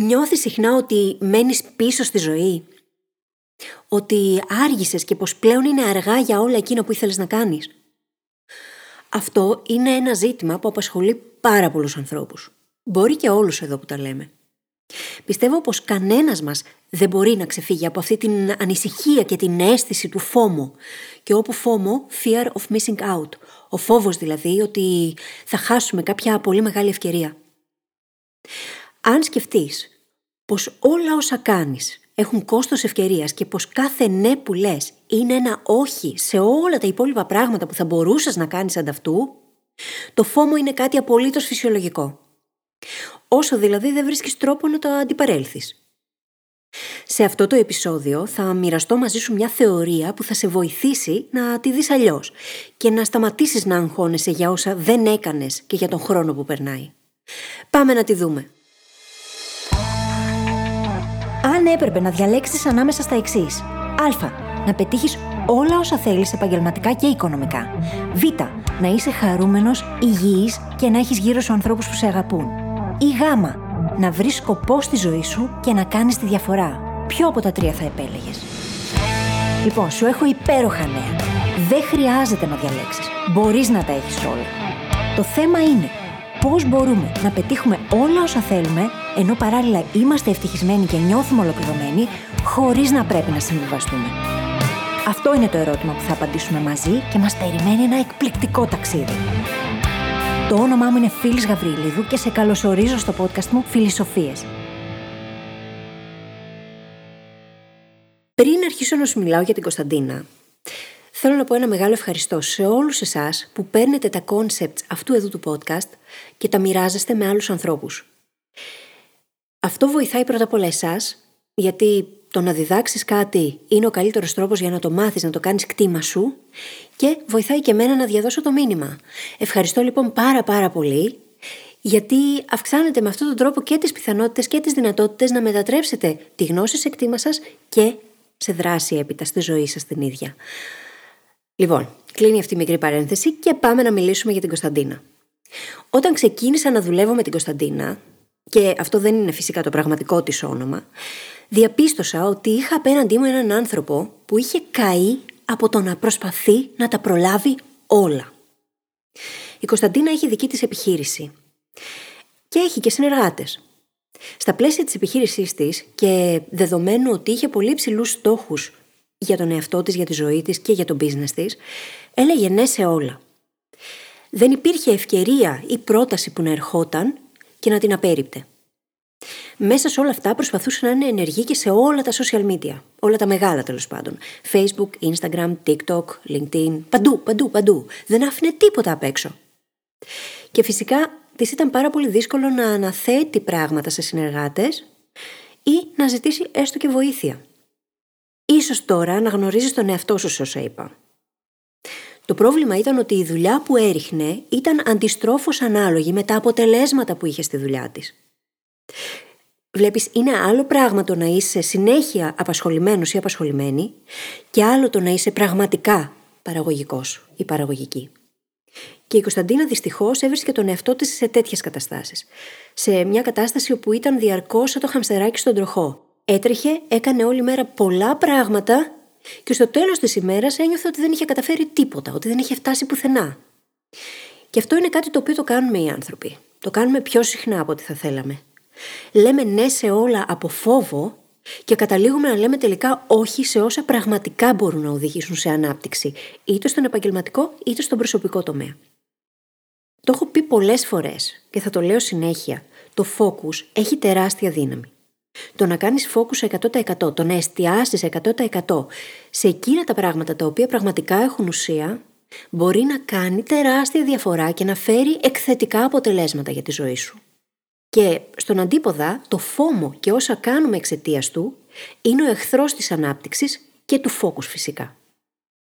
Νιώθεις συχνά ότι μένεις πίσω στη ζωή; Ότι άργησες και πως πλέον είναι αργά για όλα εκείνα που ήθελες να κάνεις; Αυτό είναι ένα ζήτημα που απασχολεί πάρα πολλούς ανθρώπους. Μπορεί και όλους εδώ που τα λέμε. Πιστεύω πως κανένας μας δεν μπορεί να ξεφύγει από αυτή την ανησυχία και την αίσθηση του φόμου. Και όπου φόμο, fear of missing out. Ο φόβος δηλαδή ότι θα χάσουμε κάποια πολύ μεγάλη ευκαιρία. Αν σκεφτείς πως όλα όσα κάνεις έχουν κόστος ευκαιρίας και πως κάθε ναι που λες είναι ένα όχι σε όλα τα υπόλοιπα πράγματα που θα μπορούσες να κάνεις ανταυτού, το φόμο είναι κάτι απολύτως φυσιολογικό. Όσο δηλαδή δεν βρίσκεις τρόπο να το αντιπαρέλθεις. Σε αυτό το επεισόδιο θα μοιραστώ μαζί σου μια θεωρία που θα σε βοηθήσει να τη δεις αλλιώς και να σταματήσεις να αγχώνεσαι για όσα δεν έκανες και για τον χρόνο που περνάει. Πάμε να τη δούμε. Αν έπρεπε να διαλέξεις ανάμεσα στα εξής. Α. Να πετύχεις όλα όσα θέλεις επαγγελματικά και οικονομικά. Β. Να είσαι χαρούμενος, υγιής και να έχεις γύρω σου ανθρώπους που σε αγαπούν. Ή Γ να βρεις σκοπό στη ζωή σου και να κάνεις τη διαφορά. Ποιο από τα τρία θα επέλεγες; Λοιπόν, σου έχω υπέροχα νέα. Δεν χρειάζεται να διαλέξεις. Μπορείς να τα έχεις όλα. Το θέμα είναι πώς μπορούμε να πετύχουμε όλα όσα θέλουμε, ενώ παράλληλα είμαστε ευτυχισμένοι και νιώθουμε ολοκληρωμένοι, χωρίς να πρέπει να συμβιβαστούμε. Αυτό είναι το ερώτημα που θα απαντήσουμε μαζί και μας περιμένει ένα εκπληκτικό ταξίδι. Το όνομά μου είναι Φίλης Γαβρίλιδου και σε καλωσορίζω στο podcast μου Φιλισοφίες. Πριν αρχίσω να σου μιλάω για την Κωνσταντίνα, θέλω να πω ένα μεγάλο ευχαριστώ σε όλους εσάς που παίρνετε τα concepts αυτού εδώ του podcast και τα μοιράζεστε με άλλους ανθρώπους. Αυτό βοηθάει πρώτα απ' όλα εσάς, γιατί το να διδάξεις κάτι είναι ο καλύτερος τρόπος για να το μάθεις, να το κάνεις κτήμα σου και βοηθάει και εμένα να διαδώσω το μήνυμα. Ευχαριστώ λοιπόν πάρα πάρα πολύ γιατί αυξάνετε με αυτόν τον τρόπο και τις πιθανότητες και τις δυνατότητες να μετατρέψετε τη γνώση σε κτήμα σας και σε δράση έπειτα στη ζωή σας την ίδια. Λοιπόν, κλείνει αυτή η μικρή παρένθεση και πάμε να μιλήσουμε για την Κωνσταντίνα. Όταν ξεκίνησα να δουλεύω με την Κωνσταντίνα, και αυτό δεν είναι φυσικά το πραγματικό της όνομα, διαπίστωσα ότι είχα απέναντί μου έναν άνθρωπο που είχε καεί από το να προσπαθεί να τα προλάβει όλα. Η Κωνσταντίνα έχει δική της επιχείρηση και έχει και συνεργάτες. Στα πλαίσια της επιχείρησής της και δεδομένου ότι είχε πολύ ψηλούς στόχους για τον εαυτό της, για τη ζωή της και για το business της, έλεγε ναι σε όλα. Δεν υπήρχε ευκαιρία ή πρόταση που να ερχόταν και να την απέριπτε. Μέσα σε όλα αυτά προσπαθούσε να είναι ενεργή και σε όλα τα social media. Όλα τα μεγάλα τέλος πάντων. Facebook, Instagram, TikTok, LinkedIn. Παντού, παντού, παντού. Δεν άφηνε τίποτα απ' έξω. Και φυσικά της ήταν πάρα πολύ δύσκολο να αναθέτει πράγματα σε συνεργάτες ή να ζητήσει έστω και βοήθεια. Ίσως τώρα να γνωρίζεις τον εαυτό σου σε όσα είπα. Το πρόβλημα ήταν ότι η δουλειά που έριχνε ήταν αντιστρόφως ανάλογη με τα αποτελέσματα που είχε στη δουλειά της. Βλέπεις, είναι άλλο πράγμα το να είσαι συνέχεια απασχολημένος ή απασχολημένη και άλλο το να είσαι πραγματικά παραγωγικός ή παραγωγική. Και η Κωνσταντίνα δυστυχώς έβρισκε τον εαυτό της σε τέτοιες καταστάσεις. Σε μια κατάσταση όπου ήταν διαρκώς σαν το χαμστεράκι στον τροχό. Έτρεχε, έκανε όλη μέρα πολλά πράγματα και στο τέλος της ημέρας ένιωθε ότι δεν είχε καταφέρει τίποτα, ότι δεν είχε φτάσει πουθενά. Και αυτό είναι κάτι το οποίο το κάνουμε οι άνθρωποι. Το κάνουμε πιο συχνά από ό,τι θα θέλαμε. Λέμε ναι σε όλα από φόβο και καταλήγουμε να λέμε τελικά όχι σε όσα πραγματικά μπορούν να οδηγήσουν σε ανάπτυξη, είτε στον επαγγελματικό είτε στον προσωπικό τομέα. Το έχω πει πολλές φορές και θα το λέω συνέχεια. Το focus έχει τεράστια δύναμη. Το να κάνεις focus 100%, το να εστιάσεις 100% σε εκείνα τα πράγματα τα οποία πραγματικά έχουν ουσία, μπορεί να κάνει τεράστια διαφορά και να φέρει εκθετικά αποτελέσματα για τη ζωή σου. Και στον αντίποδα, το φόμο και όσα κάνουμε εξαιτίας του είναι ο εχθρός της ανάπτυξης και του φόκου φυσικά.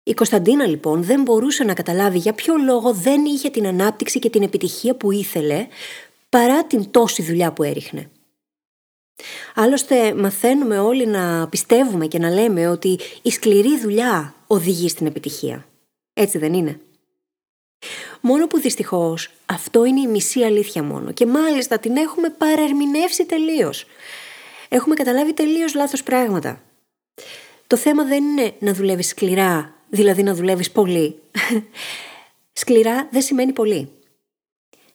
Η Κωνσταντίνα λοιπόν δεν μπορούσε να καταλάβει για ποιο λόγο δεν είχε την ανάπτυξη και την επιτυχία που ήθελε παρά την τόση δουλειά που έριχνε. Άλλωστε μαθαίνουμε όλοι να πιστεύουμε και να λέμε ότι η σκληρή δουλειά οδηγεί στην επιτυχία. Έτσι δεν είναι; Μόνο που δυστυχώς αυτό είναι η μισή αλήθεια μόνο. Και μάλιστα την έχουμε παρερμηνεύσει τελείως. Έχουμε καταλάβει τελείως λάθος πράγματα. Το θέμα δεν είναι να δουλεύεις σκληρά, δηλαδή να δουλεύεις πολύ. σκληρά δεν σημαίνει πολύ.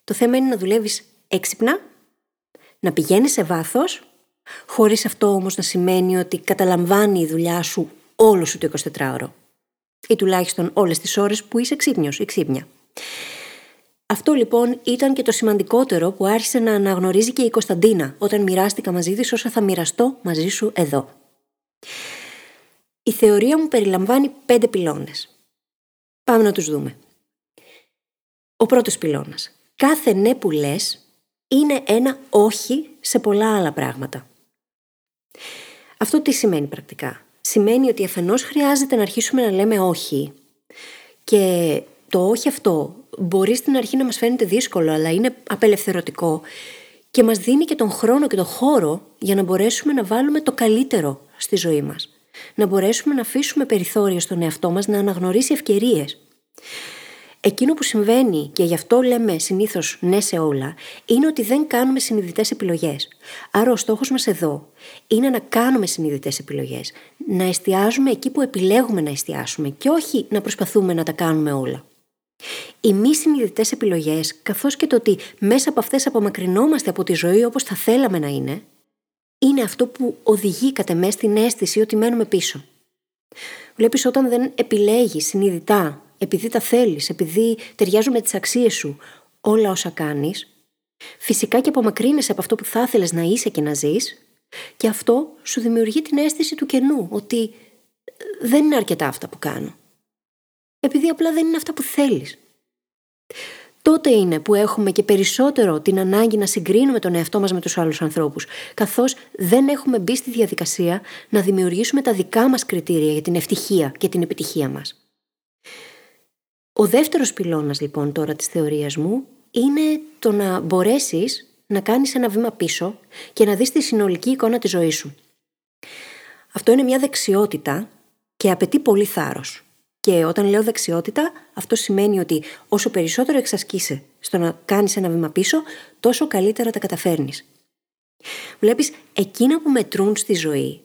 Το θέμα είναι να δουλεύεις έξυπνα, να πηγαίνεις σε βάθος, χωρίς αυτό όμως να σημαίνει ότι καταλαμβάνει η δουλειά σου όλο σου το 24ωρο. Ή τουλάχιστον όλες τις ώρες που είσαι ξύπνιος ή ξύπνια. Αυτό λοιπόν ήταν και το σημαντικότερο που άρχισε να αναγνωρίζει και η Κωνσταντίνα όταν μοιράστηκα μαζί της όσα θα μοιραστώ μαζί σου εδώ. Η θεωρία μου περιλαμβάνει πέντε πυλώνες. Πάμε να τους δούμε. Ο πρώτος πυλώνας. Κάθε ναι που λες είναι ένα όχι σε πολλά άλλα πράγματα. Αυτό τι σημαίνει πρακτικά; Σημαίνει ότι αφενός χρειάζεται να αρχίσουμε να λέμε όχι και το όχι αυτό μπορεί στην αρχή να μας φαίνεται δύσκολο αλλά είναι απελευθερωτικό και μας δίνει και τον χρόνο και τον χώρο για να μπορέσουμε να βάλουμε το καλύτερο στη ζωή μας. Να μπορέσουμε να αφήσουμε περιθώρια στον εαυτό μας να αναγνωρίσει ευκαιρίες. Εκείνο που συμβαίνει και γι' αυτό λέμε συνήθως ναι σε όλα, είναι ότι δεν κάνουμε συνειδητές επιλογές. Άρα ο στόχος μας εδώ είναι να κάνουμε συνειδητές επιλογές. Να εστιάζουμε εκεί που επιλέγουμε να εστιάσουμε και όχι να προσπαθούμε να τα κάνουμε όλα. Οι μη συνειδητές επιλογές, καθώς και το ότι μέσα από αυτές απομακρυνόμαστε από τη ζωή όπως θα θέλαμε να είναι, είναι αυτό που οδηγεί κατά μέσα στην αίσθηση ότι μένουμε πίσω. Βλέπεις όταν δεν επιλέγεις συνειδητά, επειδή τα θέλεις, επειδή ταιριάζουν με τις αξίες σου, όλα όσα κάνεις, φυσικά και απομακρύνεσαι από αυτό που θα ήθελες να είσαι και να ζεις, και αυτό σου δημιουργεί την αίσθηση του κενού, ότι δεν είναι αρκετά αυτά που κάνω επειδή απλά δεν είναι αυτά που θέλεις. Τότε είναι που έχουμε και περισσότερο την ανάγκη να συγκρίνουμε τον εαυτό μας με τους άλλους ανθρώπους, καθώς δεν έχουμε μπει στη διαδικασία να δημιουργήσουμε τα δικά μας κριτήρια για την ευτυχία και την επιτυχία μας. Ο δεύτερος πυλώνας λοιπόν τώρα της θεωρίας μου είναι το να μπορέσεις να κάνεις ένα βήμα πίσω και να δεις τη συνολική εικόνα της ζωής σου. Αυτό είναι μια δεξιότητα και απαιτεί πολύ θάρρος. Και όταν λέω δεξιότητα, αυτό σημαίνει ότι όσο περισσότερο εξασκείσαι στο να κάνεις ένα βήμα πίσω, τόσο καλύτερα τα καταφέρνεις. Βλέπεις, εκείνα που μετρούν στη ζωή,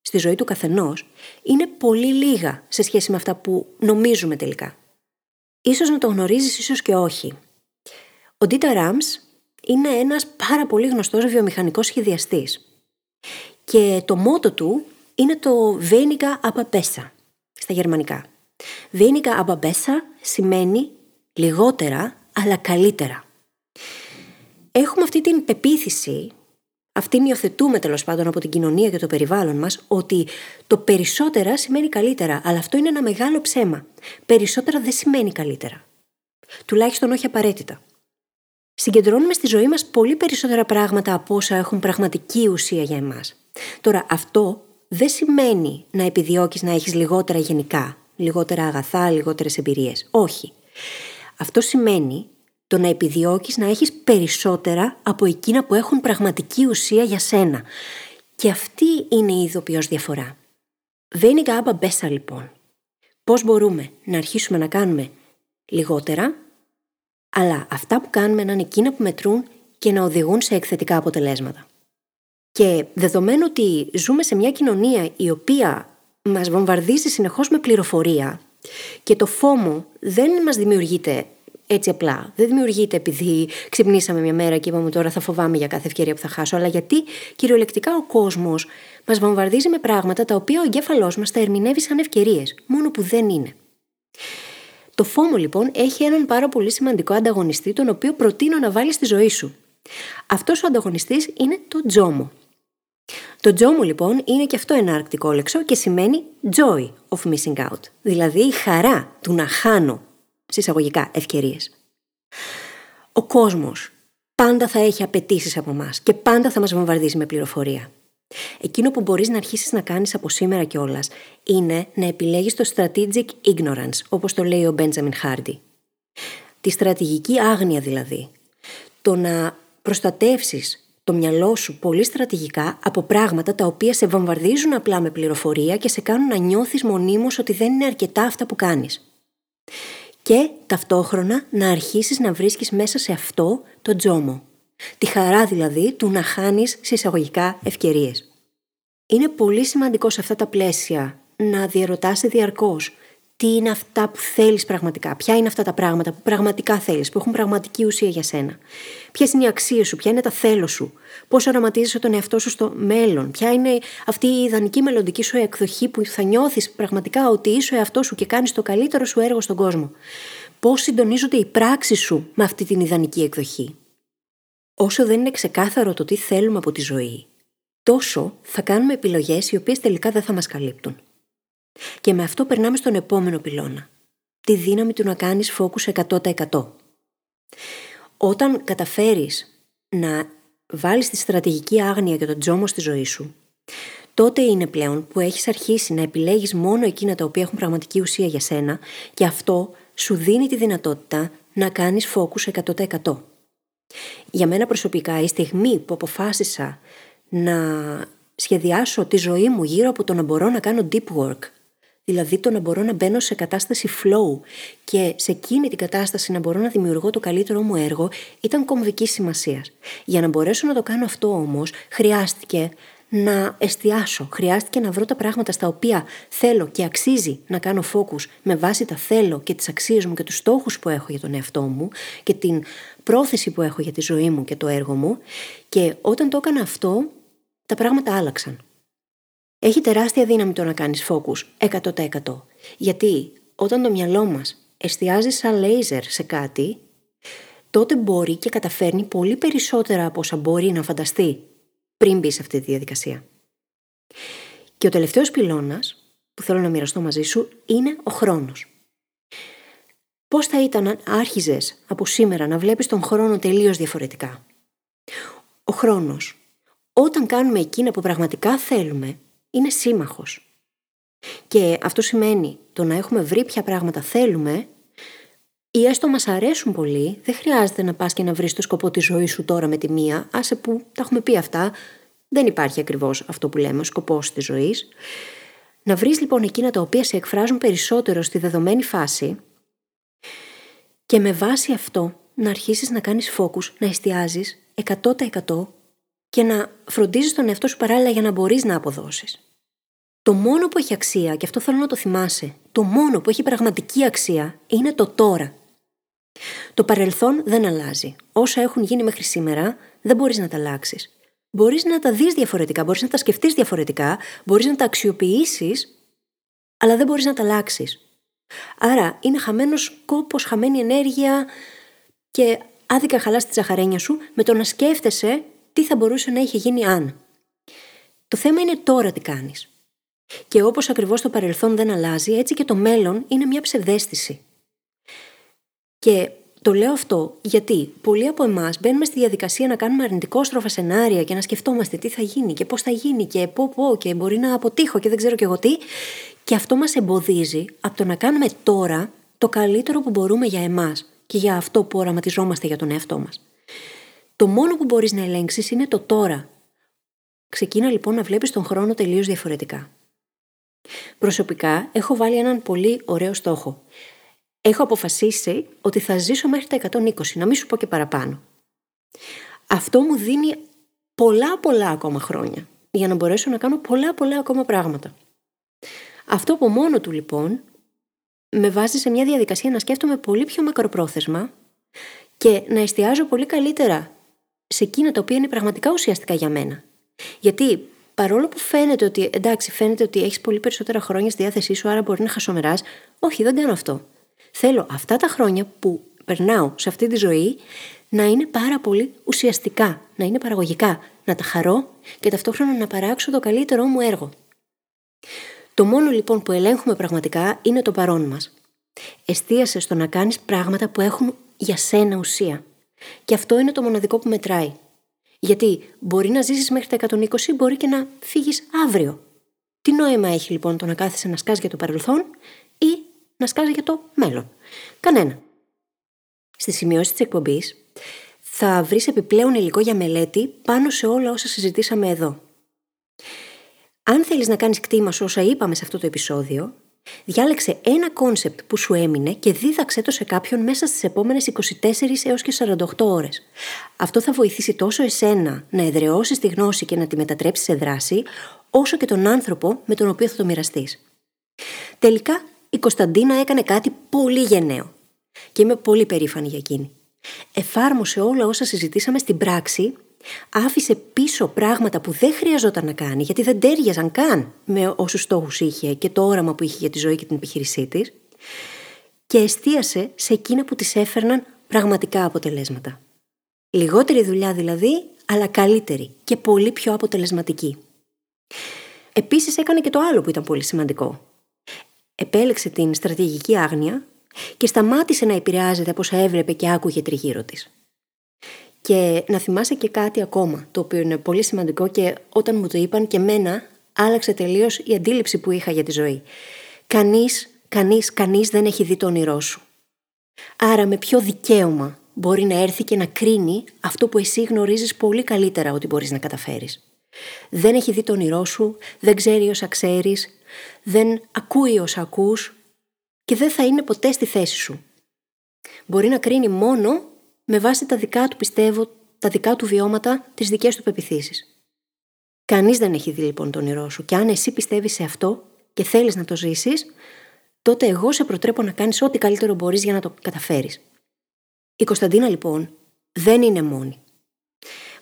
στη ζωή του καθενός, είναι πολύ λίγα σε σχέση με αυτά που νομίζουμε τελικά. Ίσως να το γνωρίζεις, ίσως και όχι. Ο Ντίτα Ράμς είναι ένας πάρα πολύ γνωστός βιομηχανικός σχεδιαστής. Και το μότο του είναι το «Βένικα απαπέσα» στα γερμανικά. Βίνικα αμπαμπέσα σημαίνει λιγότερα αλλά καλύτερα. Έχουμε αυτή την πεποίθηση, αυτήν υιοθετούμε τέλος πάντων από την κοινωνία και το περιβάλλον μας, ότι το περισσότερα σημαίνει καλύτερα, αλλά αυτό είναι ένα μεγάλο ψέμα. Περισσότερα δεν σημαίνει καλύτερα. Τουλάχιστον όχι απαραίτητα. Συγκεντρώνουμε στη ζωή μας πολύ περισσότερα πράγματα από όσα έχουν πραγματική ουσία για εμάς. Τώρα αυτό δεν σημαίνει να επιδιώκεις να έχεις λιγότερα γενικά, λιγότερα αγαθά, λιγότερες εμπειρίες. Όχι. Αυτό σημαίνει το να επιδιώκεις να έχεις περισσότερα από εκείνα που έχουν πραγματική ουσία για σένα. Και αυτή είναι η ειδοποιώς διαφορά. Βαίνει άμπα μπέσα λοιπόν. Πώς μπορούμε να αρχίσουμε να κάνουμε λιγότερα, αλλά αυτά που κάνουμε να είναι εκείνα που μετρούν και να οδηγούν σε εκθετικά αποτελέσματα. Και δεδομένου ότι ζούμε σε μια κοινωνία η οποία μας βομβαρδίζει συνεχώς με πληροφορία και το φόμο δεν μας δημιουργείται έτσι απλά. Δεν δημιουργείται επειδή ξυπνήσαμε μια μέρα και είπαμε τώρα θα φοβάμαι για κάθε ευκαιρία που θα χάσω, αλλά γιατί κυριολεκτικά ο κόσμος μας βομβαρδίζει με πράγματα τα οποία ο εγκέφαλός μας τα ερμηνεύει σαν ευκαιρίες, μόνο που δεν είναι. Το φόμο λοιπόν έχει έναν πάρα πολύ σημαντικό ανταγωνιστή, τον οποίο προτείνω να βάλεις στη ζωή σου. Αυτός ο ανταγωνιστής είναι το τζόμο. Το τζόμου λοιπόν είναι και αυτό ένα αρκτικό λέξο και σημαίνει joy of missing out, δηλαδή η χαρά του να χάνω συσσαγωγικά ευκαιρίες. Ο κόσμος πάντα θα έχει απαιτήσεις από εμά και πάντα θα μας βομβαρδίζει με πληροφορία. Εκείνο που μπορείς να αρχίσεις να κάνεις από σήμερα κιόλας είναι να επιλέγεις το strategic ignorance, όπως το λέει ο Benjamin Hardy. Τη στρατηγική άγνοια δηλαδή. Το να προστατεύσεις το μυαλό σου πολύ στρατηγικά από πράγματα τα οποία σε βομβαρδίζουν απλά με πληροφορία και σε κάνουν να νιώθεις μονίμως ότι δεν είναι αρκετά αυτά που κάνεις. Και ταυτόχρονα να αρχίσεις να βρίσκεις μέσα σε αυτό το τζόμο. Τη χαρά δηλαδή του να χάνεις συσσαγωγικά ευκαιρίες. Είναι πολύ σημαντικό σε αυτά τα πλαίσια να διαρωτάσαι διαρκώς τι είναι αυτά που θέλεις πραγματικά, ποια είναι αυτά τα πράγματα που πραγματικά θέλεις, που έχουν πραγματική ουσία για σένα. Ποιες είναι οι αξίες σου, ποια είναι τα θέλω σου, πώς οραματίζεσαι τον εαυτό σου στο μέλλον, ποια είναι αυτή η ιδανική μελλοντική σου εκδοχή που θα νιώθεις πραγματικά ότι είσαι ο εαυτός σου και κάνεις το καλύτερο σου έργο στον κόσμο. Πώς συντονίζονται οι πράξεις σου με αυτή την ιδανική εκδοχή. Όσο δεν είναι ξεκάθαρο το τι θέλουμε από τη ζωή, τόσο θα κάνουμε επιλογές οι οποίες τελικά δεν θα μας καλύπτουν. Και με αυτό περνάμε στον επόμενο πυλώνα. Τη δύναμη του να κάνεις focus 100%. Όταν καταφέρεις να βάλεις τη στρατηγική άγνοια και τον τζόμο στη ζωή σου, τότε είναι πλέον που έχεις αρχίσει να επιλέγεις μόνο εκείνα τα οποία έχουν πραγματική ουσία για σένα και αυτό σου δίνει τη δυνατότητα να κάνεις focus 100%. Για μένα προσωπικά η στιγμή που αποφάσισα να σχεδιάσω τη ζωή μου γύρω από το να μπορώ να κάνω deep work, δηλαδή το να μπορώ να μπαίνω σε κατάσταση flow και σε εκείνη την κατάσταση να μπορώ να δημιουργώ το καλύτερό μου έργο, ήταν κομβικής σημασίας. Για να μπορέσω να το κάνω αυτό όμως, χρειάστηκε να εστιάσω. Χρειάστηκε να βρω τα πράγματα στα οποία θέλω και αξίζει να κάνω focus με βάση τα θέλω και τις αξίες μου και τους στόχους που έχω για τον εαυτό μου και την πρόθεση που έχω για τη ζωή μου και το έργο μου και όταν το έκανα αυτό τα πράγματα άλλαξαν. Έχει τεράστια δύναμη το να κάνεις focus 100%. Γιατί όταν το μυαλό μας εστιάζει σαν λέιζερ σε κάτι, τότε μπορεί και καταφέρνει πολύ περισσότερα από όσα μπορεί να φανταστεί πριν μπει σε αυτή τη διαδικασία. Και ο τελευταίος πυλώνας που θέλω να μοιραστώ μαζί σου είναι ο χρόνος. Πώς θα ήταν αν άρχιζες από σήμερα να βλέπεις τον χρόνο τελείως διαφορετικά; Ο χρόνος, όταν κάνουμε εκείνα που πραγματικά θέλουμε, είναι σύμμαχος. Και αυτό σημαίνει το να έχουμε βρει ποια πράγματα θέλουμε ή έστω μας αρέσουν πολύ, δεν χρειάζεται να πας και να βρεις το σκοπό της ζωής σου τώρα με τη μία, άσε που τα έχουμε πει αυτά, δεν υπάρχει ακριβώς αυτό που λέμε, ο σκοπός της ζωής. Να βρεις λοιπόν εκείνα τα οποία σε εκφράζουν περισσότερο στη δεδομένη φάση και με βάση αυτό να αρχίσεις να κάνεις focus, να εστιάζεις 100% και να φροντίζεις τον εαυτό σου παράλληλα για να μπορείς να αποδώσεις. Το μόνο που έχει αξία, και αυτό θέλω να το θυμάσαι, το μόνο που έχει πραγματική αξία είναι το τώρα. Το δεν αλλάζει. Όσα έχουν γίνει μέχρι σήμερα δεν μπορείς να τα αλλάξεις. Μπορείς να τα δεις διαφορετικά, μπορείς να τα σκεφτείς διαφορετικά, μπορείς να τα αξιοποιήσεις, αλλά δεν μπορείς να τα αλλάξεις. Άρα είναι χαμένος κόπος, χαμένη ενέργεια και άδικα χαλάς τη τσαχαρένια σου με το να σκέφτεσαι τι θα μπορούσε να είχε γίνει αν. Το θέμα είναι τώρα τι κάνεις. Και όπως ακριβώς το παρελθόν δεν αλλάζει, έτσι και το μέλλον είναι μια ψευδέστηση. Και το λέω αυτό γιατί πολλοί από εμάς μπαίνουμε στη διαδικασία να κάνουμε αρνητικόστροφα σενάρια και να σκεφτόμαστε τι θα γίνει και πώς θα γίνει και πω πω και μπορεί να αποτύχω και δεν ξέρω και εγώ τι. Και αυτό μας εμποδίζει από το να κάνουμε τώρα το καλύτερο που μπορούμε για εμάς και για αυτό που οραματιζόμαστε για τον εαυτό μας. Το μόνο που μπορείς να ελέγξεις είναι το τώρα. Ξεκίνα λοιπόν να βλέπεις τον χρόνο τελείως διαφορετικά. Προσωπικά έχω βάλει έναν πολύ ωραίο στόχο. Έχω αποφασίσει ότι θα ζήσω μέχρι τα 120, να μην σου πω και παραπάνω. Αυτό μου δίνει πολλά πολλά ακόμα χρόνια για να μπορέσω να κάνω πολλά πολλά ακόμα πράγματα. Αυτό από μόνο του λοιπόν με βάζει σε μια διαδικασία να σκέφτομαι πολύ πιο μακροπρόθεσμα και να εστιάζω πολύ καλύτερα σε εκείνα τα οποία είναι πραγματικά ουσιαστικά για μένα. Γιατί παρόλο που φαίνεται ότι, εντάξει, φαίνεται ότι έχεις πολύ περισσότερα χρόνια στη διάθεσή σου, άρα μπορεί να χασομεράς, όχι, δεν κάνω αυτό. Θέλω αυτά τα χρόνια που περνάω σε αυτή τη ζωή να είναι πάρα πολύ ουσιαστικά, να είναι παραγωγικά, να τα χαρώ και ταυτόχρονα να παράξω το καλύτερό μου έργο. Το μόνο λοιπόν που ελέγχουμε πραγματικά είναι το παρόν μας. Εστίασε στο να κάνεις πράγματα που έχουν για σένα ουσία. Και αυτό είναι το μοναδικό που μετράει. Γιατί μπορεί να ζήσεις μέχρι τα 120, μπορεί και να φύγεις αύριο. Τι νόημα έχει λοιπόν το να κάθεσαι να σκάς για το παρελθόν ή να σκάζει για το μέλλον; Κανένα. Στη σημειώση της εκπομπής θα βρεις επιπλέον υλικό για μελέτη πάνω σε όλα όσα συζητήσαμε εδώ. Αν θέλεις να κάνεις κτήμα σε όσα είπαμε σε αυτό το επεισόδιο, Διάλεξε ένα concept που σου έμεινε και δίδαξε το σε κάποιον μέσα στις επόμενες 24 έως και 48 ώρες. Αυτό θα βοηθήσει τόσο εσένα να εδραιώσεις τη γνώση και να τη μετατρέψεις σε δράση, όσο και τον άνθρωπο με τον οποίο θα το μοιραστείς. Τελικά, η Κωνσταντίνα έκανε κάτι πολύ γενναίο. Και είμαι πολύ περήφανη για εκείνη. Εφάρμοσε όλα όσα συζητήσαμε στην πράξη άφησε πίσω πράγματα που δεν χρειαζόταν να κάνει, γιατί δεν τέριαζαν καν με όσους στόχους είχε και το όραμα που είχε για τη ζωή και την επιχείρησή της, και εστίασε σε εκείνα που της έφερναν πραγματικά αποτελέσματα. Λιγότερη δουλειά δηλαδή, αλλά καλύτερη και πολύ πιο αποτελεσματική. Επίσης έκανε και το άλλο που ήταν πολύ σημαντικό. Επέλεξε την στρατηγική άγνοια και σταμάτησε να επηρεάζεται από όσα έβλεπε και άκουγε τριγύρω της. Και να θυμάσαι και κάτι ακόμα, το οποίο είναι πολύ σημαντικό και όταν μου το είπαν και μένα άλλαξε τελείως η αντίληψη που είχα για τη ζωή. Κανείς, κανείς, κανείς δεν έχει δει το όνειρό σου. Άρα με ποιο δικαίωμα μπορεί να έρθει και να κρίνει αυτό που εσύ γνωρίζεις πολύ καλύτερα ότι μπορείς να καταφέρεις. Δεν έχει δει το όνειρό σου, δεν ξέρει όσα ξέρεις, δεν ακούει όσα ακούς και δεν θα είναι ποτέ στη θέση σου. Μπορεί να κρίνει μόνο με βάση τα δικά του πιστεύω, τα δικά του βιώματα, τις δικές του πεπιθήσεις. Κανείς δεν έχει δει λοιπόν τον όνειρό σου. Και αν εσύ πιστεύεις σε αυτό και θέλεις να το ζήσεις, τότε εγώ σε προτρέπω να κάνεις ό,τι καλύτερο μπορείς για να το καταφέρεις. Η Κωνσταντίνα λοιπόν δεν είναι μόνη.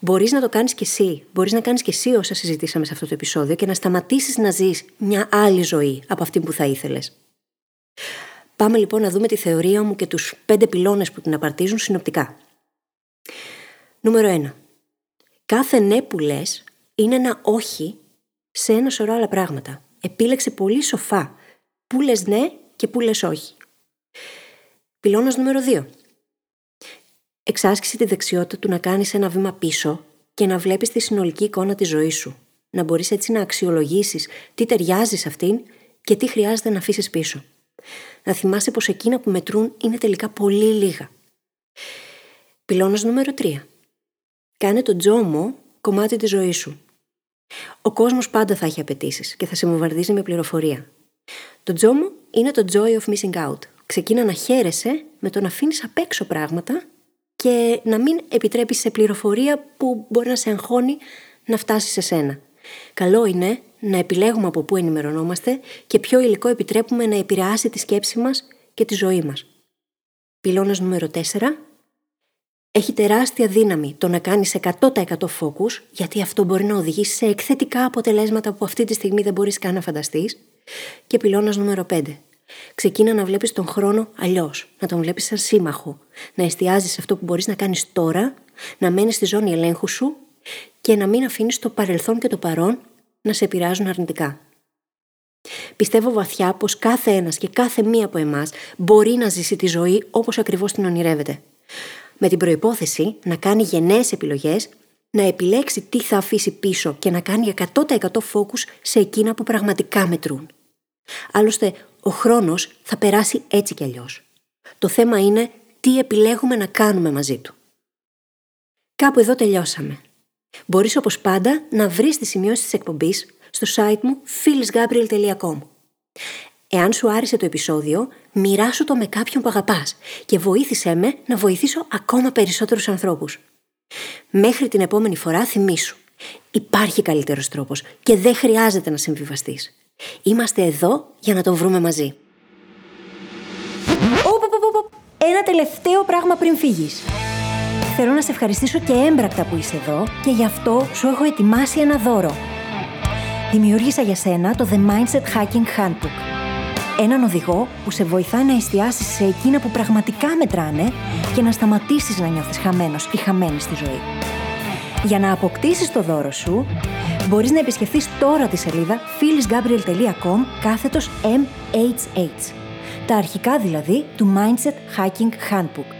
Μπορείς να το κάνεις κι εσύ. Μπορείς να κάνεις κι εσύ όσα συζητήσαμε σε αυτό το επεισόδιο και να σταματήσεις να ζεις μια άλλη ζωή από αυτή που θα ήθελες. Πάμε λοιπόν να δούμε τη θεωρία μου και τους πέντε πυλώνες που την απαρτίζουν συνοπτικά. Νούμερο 1. Κάθε ναι που λες είναι ένα όχι σε ένα σωρό άλλα πράγματα. Επίλεξε πολύ σοφά που λες ναι και που λες όχι. Πυλώνας νούμερο 2. Εξάσκησε τη δεξιότητα του να κάνεις ένα βήμα πίσω και να βλέπεις τη συνολική εικόνα της ζωής σου. Να μπορείς έτσι να αξιολογήσεις τι ταιριάζει σε αυτήν και τι χρειάζεται να αφήσεις πίσω να θυμάσαι πως εκείνα που μετρούν είναι τελικά πολύ λίγα. Πυλώνας νούμερο 3. Κάνε το τζόμο κομμάτι της ζωής σου. Ο κόσμος πάντα θα έχει απαιτήσεις και θα σε βομβαρδίζει με πληροφορία. Το τζόμο είναι το joy of missing out. Ξεκίνα να χαίρεσαι με το να αφήνεις απ' έξω πράγματα και να μην επιτρέπεις σε πληροφορία που μπορεί να σε αγχώνει να φτάσεις σε σένα. Καλό είναι να επιλέγουμε από πού ενημερωνόμαστε και ποιο υλικό επιτρέπουμε να επηρεάσει τη σκέψη μας και τη ζωή μας. Πυλώνας νούμερο 4. Έχει τεράστια δύναμη το να κάνεις 100% focus, γιατί αυτό μπορεί να οδηγήσει σε εκθετικά αποτελέσματα που αυτή τη στιγμή δεν μπορείς καν να φανταστείς. Και πυλώνας νούμερο 5. Ξεκίνα να βλέπεις τον χρόνο αλλιώς, να τον βλέπεις σαν σύμμαχο, να εστιάζεις σε αυτό που μπορείς να κάνεις τώρα, να μένεις στη ζώνη ελέγχου σου και να μην αφήνεις το παρελθόν και το παρόν να σε επηρεάζουν αρνητικά. Πιστεύω βαθιά πως κάθε ένας και κάθε μία από εμάς μπορεί να ζήσει τη ζωή όπως ακριβώς την ονειρεύεται. Με την προπόθεση να κάνει γενναίες επιλογές, να επιλέξει τι θα αφήσει πίσω και να κάνει 100% focus σε εκείνα που πραγματικά μετρούν. Άλλωστε, ο χρόνος θα περάσει έτσι κι αλλιώς. Το θέμα είναι τι επιλέγουμε να κάνουμε μαζί του. Κάπου εδώ τελειώσαμε. Μπορείς όπως πάντα να βρεις τις σημειώσεις της εκπομπής στο site μου phyllisgabriel.com Εάν σου άρεσε το επεισόδιο, μοιράσου το με κάποιον που αγαπάς και βοήθησέ με να βοηθήσω ακόμα περισσότερους ανθρώπους. Μέχρι την επόμενη φορά θυμήσου. Υπάρχει καλύτερος τρόπος και δεν χρειάζεται να συμβιβαστείς. Είμαστε εδώ για να τον βρούμε μαζί. Ένα τελευταίο πράγμα πριν φύγεις θέλω να σε ευχαριστήσω και έμπρακτα που είσαι εδώ και γι' αυτό σου έχω ετοιμάσει ένα δώρο. Δημιούργησα για σένα το The Mindset Hacking Handbook. Έναν οδηγό που σε βοηθάει να εστιάσεις σε εκείνα που πραγματικά μετράνε και να σταματήσεις να νιώθεις χαμένος ή χαμένη στη ζωή. Για να αποκτήσεις το δώρο σου, μπορείς να επισκεφθείς τώρα τη σελίδα phyllisgabriel.com κάθετος MHH. Τα αρχικά δηλαδή του Mindset Hacking Handbook.